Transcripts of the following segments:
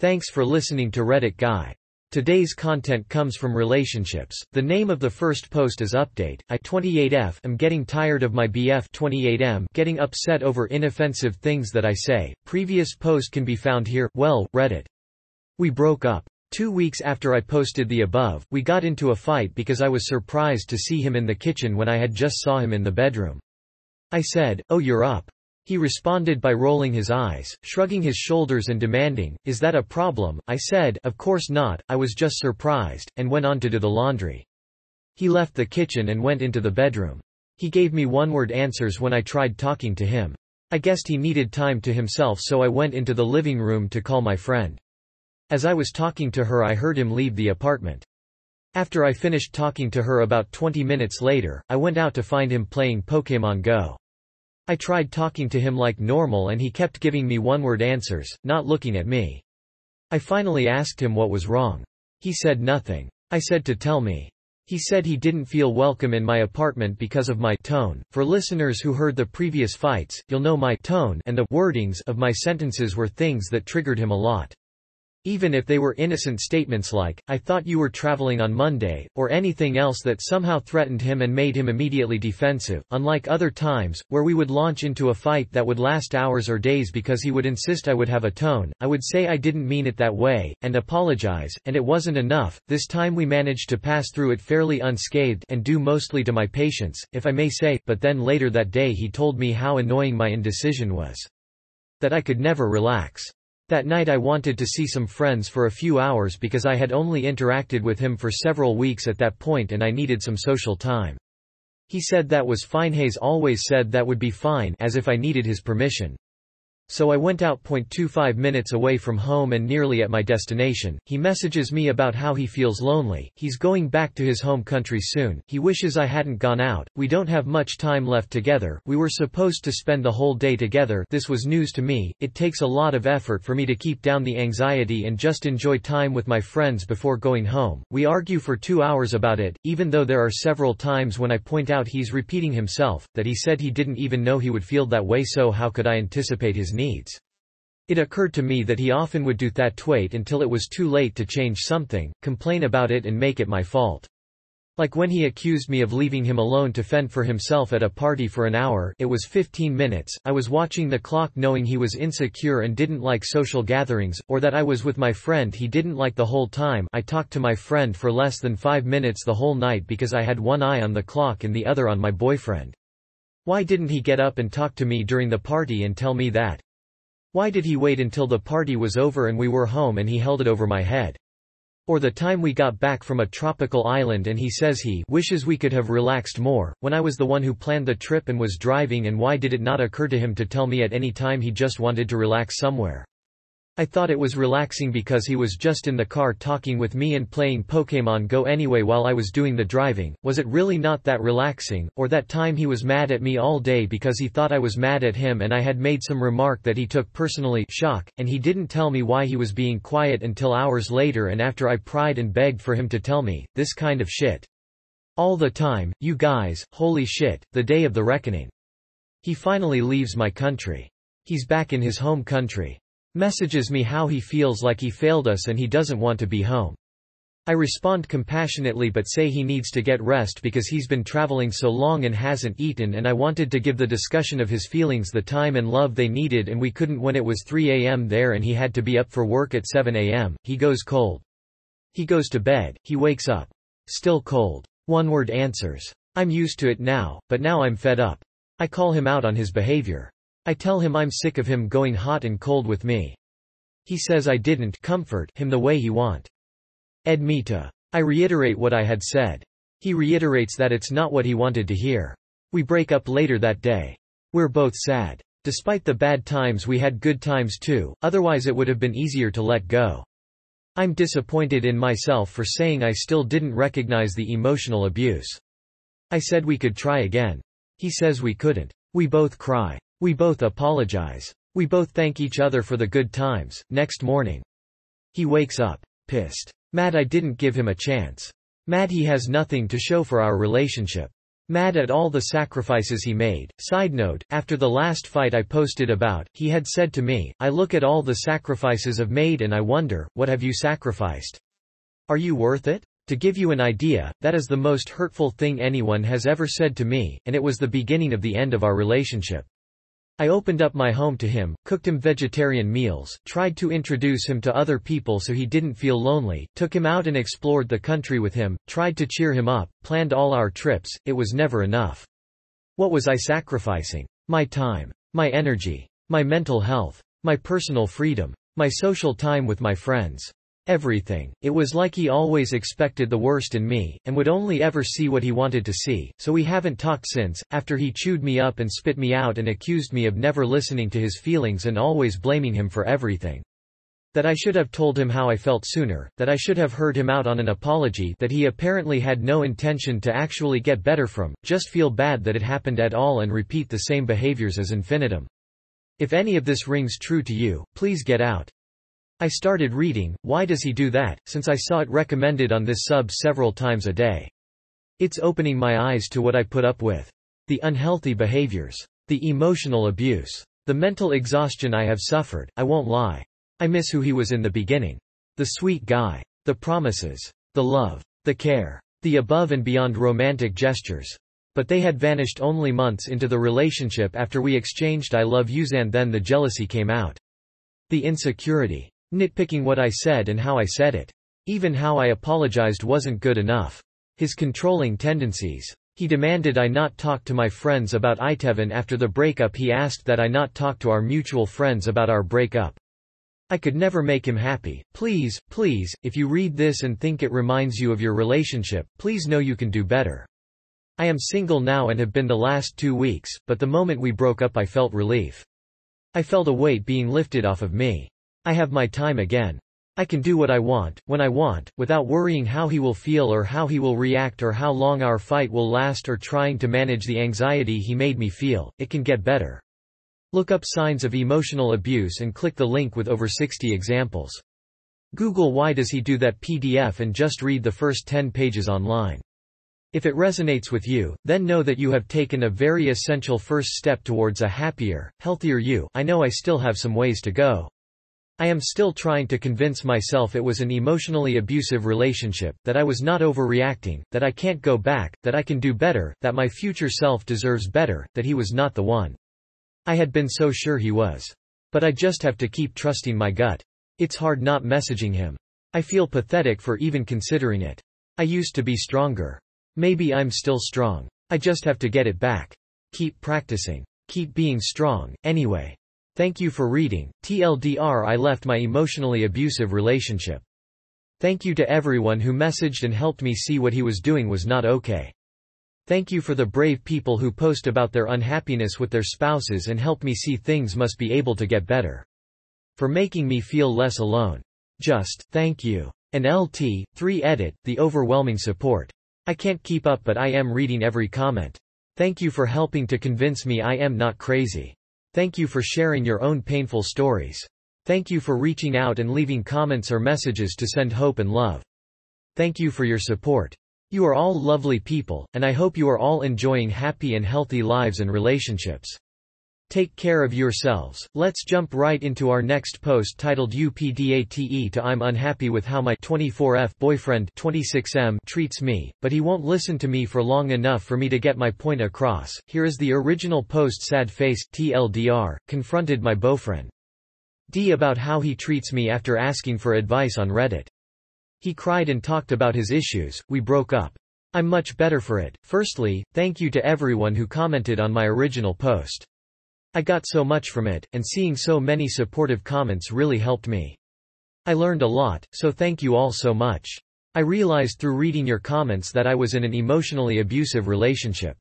Thanks for listening to Reddit Guy. Today's content comes from relationships. The name of the first post is Update. I 28F am getting tired of my BF 28M getting upset over inoffensive things that I say. Previous post can be found here. Well, Reddit. We broke up. Two weeks after I posted the above, we got into a fight because I was surprised to see him in the kitchen when I had just saw him in the bedroom. I said, oh you're up. He responded by rolling his eyes, shrugging his shoulders and demanding, is that a problem? I said, of course not, I was just surprised, and went on to do the laundry. He left the kitchen and went into the bedroom. He gave me one-word answers when I tried talking to him. I guessed he needed time to himself so I went into the living room to call my friend. As I was talking to her I heard him leave the apartment. After I finished talking to her about 20 minutes later, I went out to find him playing Pokémon Go. I tried talking to him like normal and he kept giving me one-word answers, not looking at me. I finally asked him what was wrong. He said nothing. I said to tell me. He said he didn't feel welcome in my apartment because of my tone. For listeners who heard the previous fights, you'll know my tone and the wordings of my sentences were things that triggered him a lot. Even if they were innocent statements like, I thought you were traveling on Monday, or anything else that somehow threatened him and made him immediately defensive, unlike other times, where we would launch into a fight that would last hours or days because he would insist I would have a tone, I would say I didn't mean it that way, and apologize, and it wasn't enough, this time we managed to pass through it fairly unscathed and due mostly to my patience, if I may say, but then later that day he told me how annoying my indecision was. That I could never relax. That night I wanted to see some friends for a few hours because I had only interacted with him for several weeks at that point and I needed some social time. He said that was fine Hayes always said that would be fine as if I needed his permission. So I went out 0.25 minutes away from home and nearly at my destination. He messages me about how he feels lonely. He's going back to his home country soon. He wishes I hadn't gone out. We don't have much time left together. We were supposed to spend the whole day together. This was news to me. It takes a lot of effort for me to keep down the anxiety and just enjoy time with my friends before going home. We argue for 2 hours about it, even though there are several times when I point out he's repeating himself that he said he didn't even know he would feel that way so how could I anticipate his needs. It occurred to me that he often would do that wait until it was too late to change something, complain about it and make it my fault. Like when he accused me of leaving him alone to fend for himself at a party for an hour it was 15 minutes, I was watching the clock knowing he was insecure and didn't like social gatherings, or that I was with my friend he didn't like the whole time I talked to my friend for less than five minutes the whole night because I had one eye on the clock and the other on my boyfriend. Why didn't he get up and talk to me during the party and tell me that? Why did he wait until the party was over and we were home and he held it over my head? Or the time we got back from a tropical island and he says he wishes we could have relaxed more, when I was the one who planned the trip and was driving and why did it not occur to him to tell me at any time he just wanted to relax somewhere? I thought it was relaxing because he was just in the car talking with me and playing Pokémon Go anyway while I was doing the driving, was it really not that relaxing, or that time he was mad at me all day because he thought I was mad at him and I had made some remark that he took personally shock, and he didn't tell me why he was being quiet until hours later and after I pried and begged for him to tell me, this kind of shit. All the time, you guys, holy shit, the day of the reckoning. He finally leaves my country. He's back in his home country. Messages me how he feels like he failed us and he doesn't want to be home. I respond compassionately but say he needs to get rest because he's been traveling so long and hasn't eaten and I wanted to give the discussion of his feelings the time and love they needed and we couldn't when it was 3 am there and he had to be up for work at 7 am, he goes cold. He goes to bed, he wakes up. Still cold. One word answers. I'm used to it now, but now I'm fed up. I call him out on his behavior. I tell him I'm sick of him going hot and cold with me. He says I didn't comfort him the way he want. Ed Mita. I reiterate what I had said. He reiterates that it's not what he wanted to hear. We break up later that day. We're both sad. Despite the bad times we had good times too, otherwise it would have been easier to let go. I'm disappointed in myself for saying I still didn't recognize the emotional abuse. I said we could try again. He says we couldn't. We both cry. We both apologize. We both thank each other for the good times. Next morning. He wakes up. Pissed. Mad I didn't give him a chance. Mad he has nothing to show for our relationship. Mad at all the sacrifices he made. Side note, after the last fight I posted about, he had said to me, I look at all the sacrifices I've made and I wonder, what have you sacrificed? Are you worth it? To give you an idea, that is the most hurtful thing anyone has ever said to me, and it was the beginning of the end of our relationship. I opened up my home to him, cooked him vegetarian meals, tried to introduce him to other people so he didn't feel lonely, took him out and explored the country with him, tried to cheer him up, planned all our trips, it was never enough. What was I sacrificing? My time. My energy. My mental health. My personal freedom. My social time with my friends. Everything. It was like he always expected the worst in me, and would only ever see what he wanted to see, so we haven't talked since, after he chewed me up and spit me out and accused me of never listening to his feelings and always blaming him for everything. That I should have told him how I felt sooner, that I should have heard him out on an apology that he apparently had no intention to actually get better from, just feel bad that it happened at all and repeat the same behaviors ad infinitum. If any of this rings true to you, please get out. I started reading, Why Does He Do That, since I saw it recommended on this sub several times a day. It's opening my eyes to what I put up with. The unhealthy behaviors. The emotional abuse. The mental exhaustion I have suffered, I won't lie. I miss who he was in the beginning. The sweet guy. The promises. The love. The care. The above and beyond romantic gestures. But they had vanished only months into the relationship after we exchanged I love yous and then the jealousy came out. The insecurity. Nitpicking what I said and how I said it. Even how I apologized wasn't good enough. His controlling tendencies. He demanded I not talk to my friends about Itevan after the breakup he asked that I not talk to our mutual friends about our breakup. I could never make him happy. Please, please, if you read this and think it reminds you of your relationship, please know you can do better. I am single now and have been the last two weeks, but the moment we broke up I felt relief. I felt a weight being lifted off of me. I have my time again. I can do what I want, when I want, without worrying how he will feel or how he will react or how long our fight will last or trying to manage the anxiety he made me feel. It can get better. Look up signs of emotional abuse and click the link with over 60 examples. Google why does he do that PDF and just read the first 10 pages online. If it resonates with you, then know that you have taken a very essential first step towards a happier, healthier you. I know I still have some ways to go. I am still trying to convince myself it was an emotionally abusive relationship, that I was not overreacting, that I can't go back, that I can do better, that my future self deserves better, that he was not the one. I had been so sure he was. But I just have to keep trusting my gut. It's hard not messaging him. I feel pathetic for even considering it. I used to be stronger. Maybe I'm still strong. I just have to get it back. Keep practicing. Keep being strong, anyway. Thank you for reading. TLDR I left my emotionally abusive relationship. Thank you to everyone who messaged and helped me see what he was doing was not okay. Thank you for the brave people who post about their unhappiness with their spouses and help me see things must be able to get better. For making me feel less alone. Just, thank you. And LT, 3 edit, the overwhelming support. I can't keep up but I am reading every comment. Thank you for helping to convince me I am not crazy. Thank you for sharing your own painful stories. Thank you for reaching out and leaving comments or messages to send hope and love. Thank you for your support. You are all lovely people, and I hope you are all enjoying happy and healthy lives and relationships. Take care of yourselves. Let's jump right into our next post titled UPDATE to I'm unhappy with how my 24F boyfriend 26M treats me, but he won't listen to me for long enough for me to get my point across. Here is the original post sad face TLDR confronted my boyfriend D about how he treats me after asking for advice on Reddit. He cried and talked about his issues. We broke up. I'm much better for it. Firstly, thank you to everyone who commented on my original post. I got so much from it, and seeing so many supportive comments really helped me. I learned a lot, so thank you all so much. I realized through reading your comments that I was in an emotionally abusive relationship.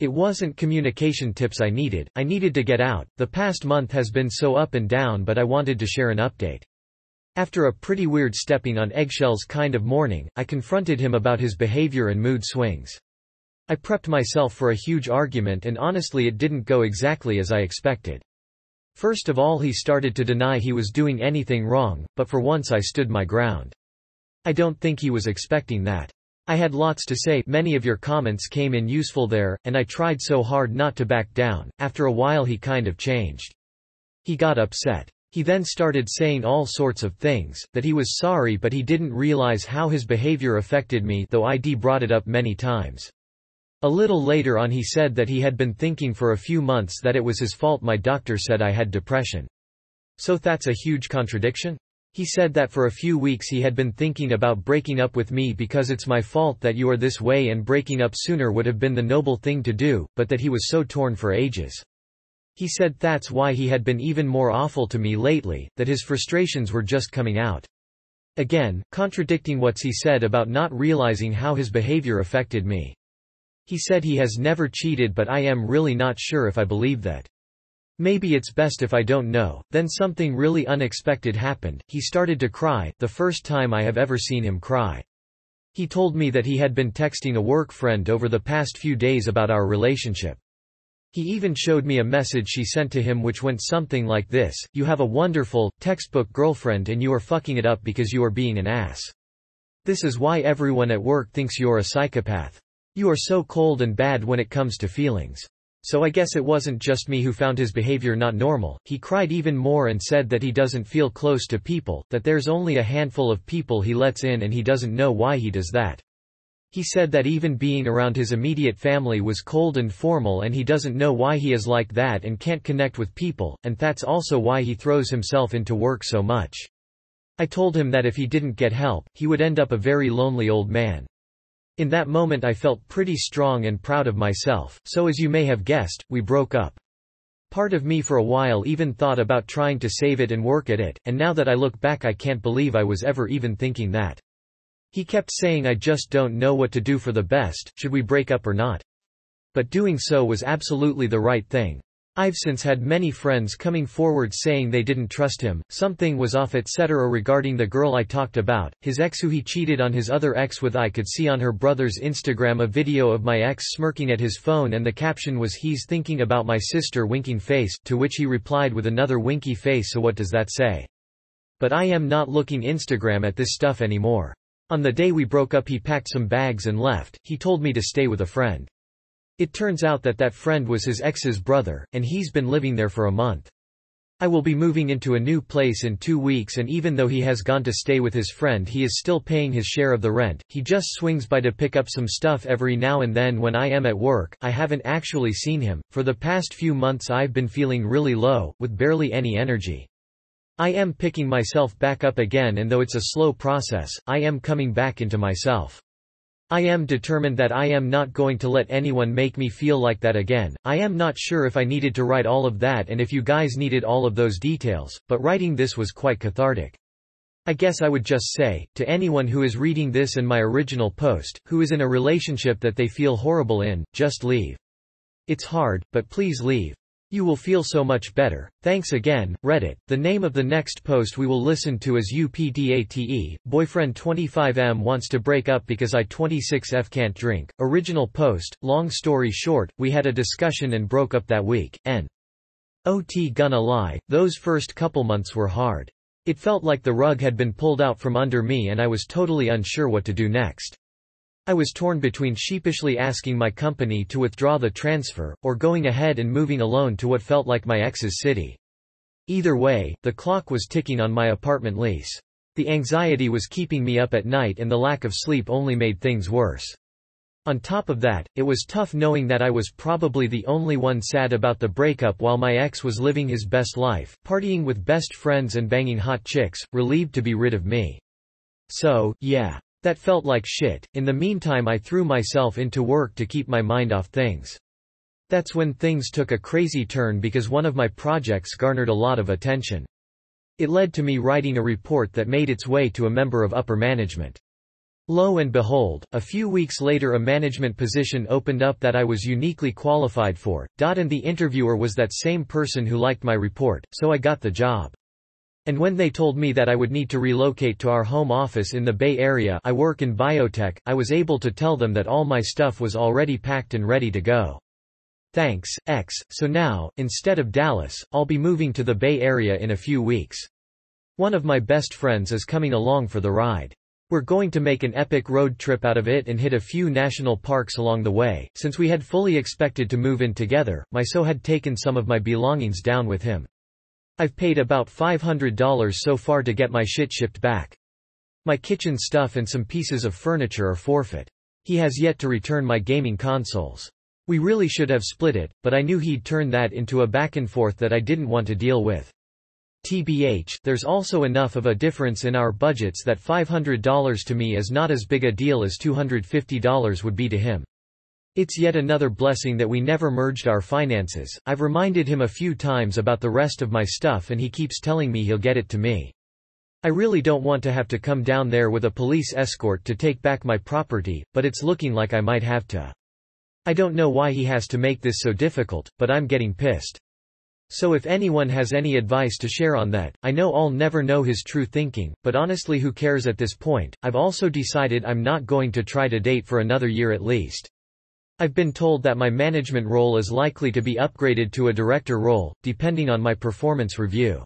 It wasn't communication tips I needed, I needed to get out. The past month has been so up and down, but I wanted to share an update. After a pretty weird stepping on eggshells kind of morning, I confronted him about his behavior and mood swings. I prepped myself for a huge argument and honestly it didn't go exactly as I expected. First of all he started to deny he was doing anything wrong, but for once I stood my ground. I don't think he was expecting that. I had lots to say many of your comments came in useful there, and I tried so hard not to back down. After a while he kind of changed. He got upset. He then started saying all sorts of things, that he was sorry but he didn't realize how his behavior affected me though ID brought it up many times. A little later on he said that he had been thinking for a few months that it was his fault my doctor said I had depression. So that's a huge contradiction? He said that for a few weeks he had been thinking about breaking up with me because it's my fault that you are this way and breaking up sooner would have been the noble thing to do, but that he was so torn for ages. He said that's why he had been even more awful to me lately, that his frustrations were just coming out. Again, contradicting what's he said about not realizing how his behavior affected me. He said he has never cheated but I am really not sure if I believe that. Maybe it's best if I don't know. Then something really unexpected happened, he started to cry, the first time I have ever seen him cry. He told me that he had been texting a work friend over the past few days about our relationship. He even showed me a message she sent to him which went something like this, you have a wonderful, textbook girlfriend and you are fucking it up because you are being an ass. This is why everyone at work thinks you're a psychopath. You are so cold and bad when it comes to feelings. So I guess it wasn't just me who found his behavior not normal, he cried even more and said that he doesn't feel close to people, that there's only a handful of people he lets in and he doesn't know why he does that. He said that even being around his immediate family was cold and formal and he doesn't know why he is like that and can't connect with people, and that's also why he throws himself into work so much. I told him that if he didn't get help, he would end up a very lonely old man. In that moment I felt pretty strong and proud of myself, so as you may have guessed, we broke up. Part of me for a while even thought about trying to save it and work at it, and now that I look back I can't believe I was ever even thinking that. He kept saying I just don't know what to do for the best, should we break up or not? But doing so was absolutely the right thing. I've since had many friends coming forward saying they didn't trust him, something was off etc. regarding the girl I talked about, his ex who he cheated on his other ex with I could see on her brother's Instagram a video of my ex smirking at his phone and the caption was he's thinking about my sister winking face, to which he replied with another winky face so what does that say? But I am not looking Instagram at this stuff anymore. On the day we broke up he packed some bags and left, he told me to stay with a friend. It turns out that that friend was his ex's brother, and he's been living there for a month. I will be moving into a new place in two weeks and even though he has gone to stay with his friend he is still paying his share of the rent, he just swings by to pick up some stuff every now and then when I am at work, I haven't actually seen him, for the past few months I've been feeling really low, with barely any energy. I am picking myself back up again and though it's a slow process, I am coming back into myself. I am determined that I am not going to let anyone make me feel like that again. I am not sure if I needed to write all of that and if you guys needed all of those details, but writing this was quite cathartic. I guess I would just say, to anyone who is reading this and my original post, who is in a relationship that they feel horrible in, just leave. It's hard, but please leave. You will feel so much better. Thanks again, Reddit. The name of the next post we will listen to is UPDATE. Boyfriend 25M wants to break up because I 26F can't drink. Original post. Long story short, we had a discussion and broke up that week. N. OT gonna lie, those first couple months were hard. It felt like the rug had been pulled out from under me and I was totally unsure what to do next. I was torn between sheepishly asking my company to withdraw the transfer, or going ahead and moving alone to what felt like my ex's city. Either way, the clock was ticking on my apartment lease. The anxiety was keeping me up at night and the lack of sleep only made things worse. On top of that, it was tough knowing that I was probably the only one sad about the breakup while my ex was living his best life, partying with best friends and banging hot chicks, relieved to be rid of me. So, yeah. That felt like shit. In the meantime I threw myself into work to keep my mind off things. That's when things took a crazy turn because one of my projects garnered a lot of attention. It led to me writing a report that made its way to a member of upper management. Lo and behold, a few weeks later a management position opened up that I was uniquely qualified for, and the interviewer was that same person who liked my report, so I got the job. And when they told me that I would need to relocate to our home office in the Bay Area I work in biotech, I was able to tell them that all my stuff was already packed and ready to go. Thanks, X, so now, instead of Dallas, I'll be moving to the Bay Area in a few weeks. One of my best friends is coming along for the ride. We're going to make an epic road trip out of it and hit a few national parks along the way. Since we had fully expected to move in together, my so had taken some of my belongings down with him. I've paid about $500 so far to get my shit shipped back. My kitchen stuff and some pieces of furniture are forfeit. He has yet to return my gaming consoles. We really should have split it, but I knew he'd turn that into a back and forth that I didn't want to deal with. TBH, there's also enough of a difference in our budgets that $500 to me is not as big a deal as $250 would be to him. It's yet another blessing that we never merged our finances. I've reminded him a few times about the rest of my stuff and he keeps telling me he'll get it to me. I really don't want to have to come down there with a police escort to take back my property, but it's looking like I might have to. I don't know why he has to make this so difficult, but I'm getting pissed. So if anyone has any advice to share on that, I know I'll never know his true thinking, but honestly who cares at this point, I've also decided I'm not going to try to date for another year at least. I've been told that my management role is likely to be upgraded to a director role, depending on my performance review.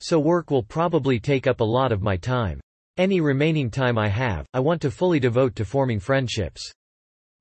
So work will probably take up a lot of my time. Any remaining time I have, I want to fully devote to forming friendships.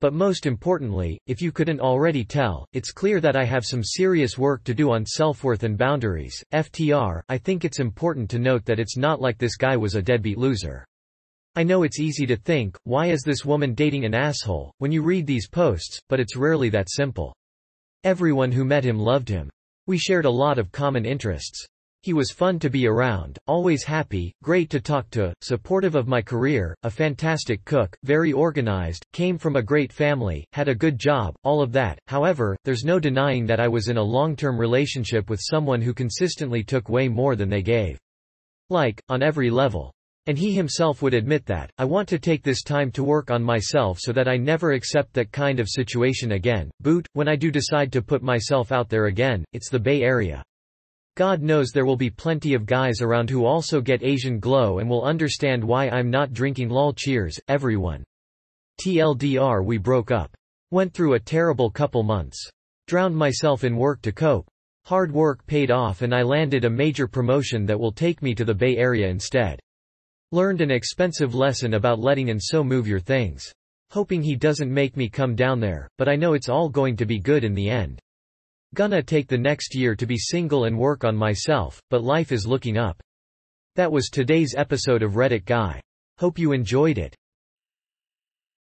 But most importantly, if you couldn't already tell, it's clear that I have some serious work to do on self-worth and boundaries. FTR, I think it's important to note that it's not like this guy was a deadbeat loser. I know it's easy to think, why is this woman dating an asshole, when you read these posts, but it's rarely that simple. Everyone who met him loved him. We shared a lot of common interests. He was fun to be around, always happy, great to talk to, supportive of my career, a fantastic cook, very organized, came from a great family, had a good job, all of that. However, there's no denying that I was in a long-term relationship with someone who consistently took way more than they gave. Like, on every level. And he himself would admit that, I want to take this time to work on myself so that I never accept that kind of situation again. Boot, when I do decide to put myself out there again, it's the Bay Area. God knows there will be plenty of guys around who also get Asian glow and will understand why I'm not drinking lol cheers, everyone. TLDR we broke up. Went through a terrible couple months. Drowned myself in work to cope. Hard work paid off and I landed a major promotion that will take me to the Bay Area instead. Learned an expensive lesson about letting and so move your things. Hoping he doesn't make me come down there, but I know it's all going to be good in the end. Gonna take the next year to be single and work on myself, but life is looking up. That was today's episode of Reddit Guy. Hope you enjoyed it.